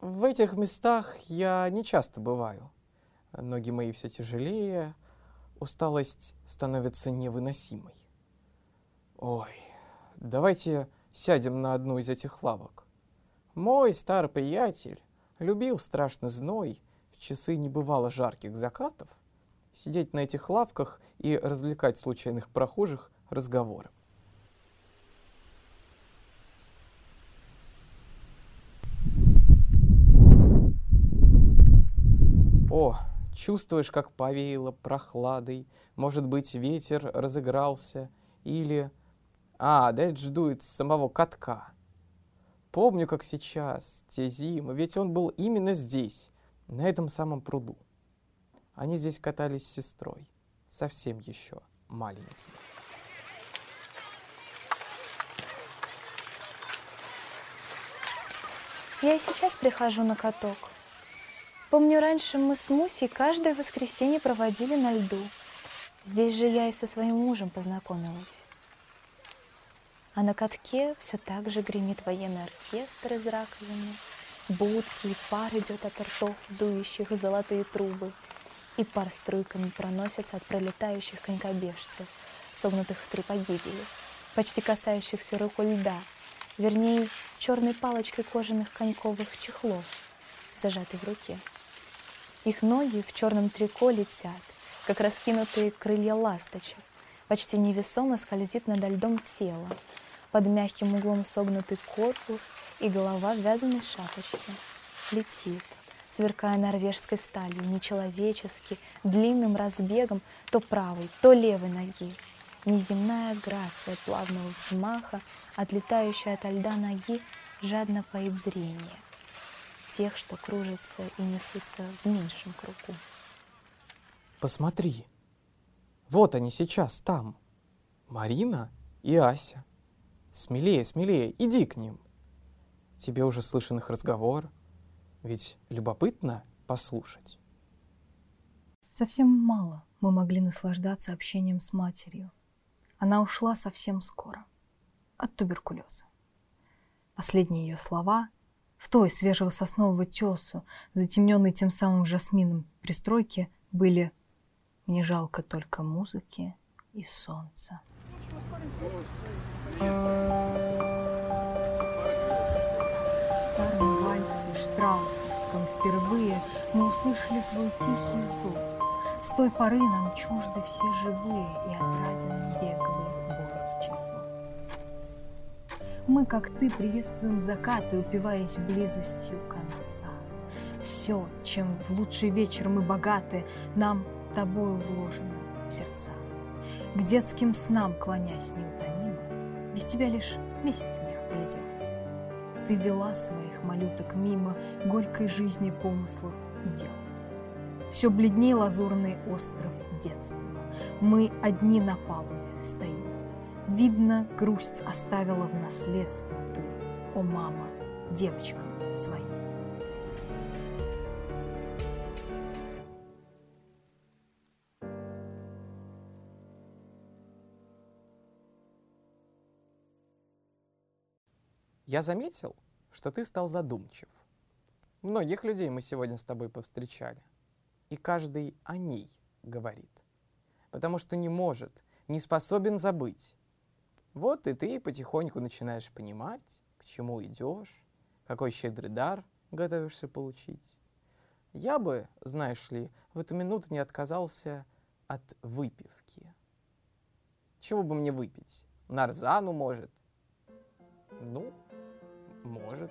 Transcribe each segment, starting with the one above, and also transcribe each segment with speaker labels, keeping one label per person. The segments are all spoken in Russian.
Speaker 1: В этих местах я не часто бываю. Ноги мои все тяжелее, усталость становится невыносимой. Ой, давайте сядем на одну из этих лавок. Мой старый приятель любил страшно зной в часы небывало жарких закатов сидеть на этих лавках и развлекать случайных прохожих разговором. О, чувствуешь, как повеяло прохладой, может быть, ветер разыгрался, или... А, да это ж дует самого катка. Помню, как сейчас, те зимы, ведь он был именно здесь, на этом самом пруду. Они здесь катались с сестрой, совсем еще маленькие.
Speaker 2: Я сейчас прихожу на каток. Помню, раньше мы с Мусей каждое воскресенье проводили на льду. Здесь же я и со своим мужем познакомилась. А на катке все так же гремит военный оркестр из раковины, будки, и пар идет от ртов, дующих золотые трубы, и пар струйками проносится от пролетающих конькобежцев, согнутых в три погибели, почти касающихся руку льда, вернее, черной палочкой кожаных коньковых чехлов, зажатой в руке. Их ноги в черном трико летят, как раскинутые крылья ласточек. Почти невесомо скользит над льдом тело. Под мягким углом согнутый корпус и голова в вязаной шапочке. Летит, сверкая норвежской сталью, нечеловечески, длинным разбегом то правой, то левой ноги. Неземная грация плавного взмаха, отлетающая от льда ноги, жадно поит зрение — тех, что кружатся и несутся в меньшем кругу.
Speaker 1: Посмотри, вот они сейчас там. Марина и Ася. Смелее, смелее, иди к ним. Тебе уже слышен их разговор, ведь любопытно послушать.
Speaker 3: Совсем мало мы могли наслаждаться общением с матерью. Она ушла совсем скоро от туберкулеза. Последние ее слова в той свежего соснового тесу, затемненной тем самым жасмином пристройки, были «Мне жалко только музыки и солнца». Старом вальсе Штраусовском впервые мы услышали твой тихий зов. С той поры нам чужды все живые и отраден Мы, как ты, приветствуем закаты, упиваясь близостью конца. Все, чем в лучший вечер мы богаты, нам тобою вложено в сердца. К детским снам клонясь неутомимо, без тебя лишь месяц в них полетел. Ты вела своих малюток мимо горькой жизни помыслов и дел. Все бледней лазурный остров детства. Мы одни на палубе стоим. Видно, грусть оставила в наследство ты, о мама, девочкам своим.
Speaker 1: Я заметил, что ты стал задумчив. Многих людей мы сегодня с тобой повстречали. И каждый о ней говорит. Потому что не может, не способен забыть вот и ты потихоньку начинаешь понимать, к чему идешь, какой щедрый дар готовишься получить. Я бы, знаешь ли, в эту минуту не отказался от выпивки. Чего бы мне выпить? Нарзану, может? Ну, может.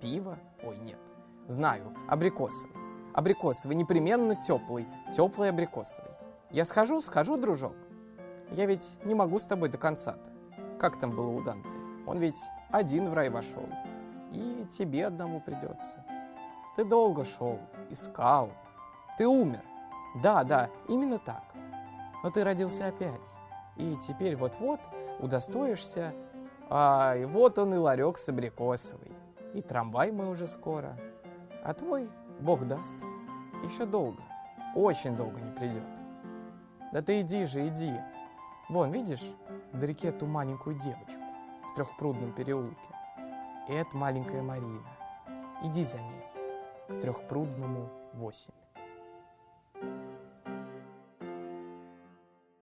Speaker 1: Пиво? Ой, нет. Знаю, абрикосовый. Абрикосовый, непременно теплый. Теплый абрикосовый. Я схожу, схожу, дружок. Я ведь не могу с тобой до конца-то. Как там было у Данте? Он ведь один в рай вошел. И тебе одному придется. Ты долго шел, искал. Ты умер. Да, да, именно так. Но ты родился опять. И теперь вот-вот удостоишься. А и вот он и ларек с абрикосовой. И трамвай мы уже скоро. А твой, Бог даст, еще долго, очень долго не придет. Да ты иди же, иди. Вон, видишь, вдалеке ту маленькую девочку в трехпрудном переулке. И это маленькая Марина. Иди за ней. к трехпрудному восемь.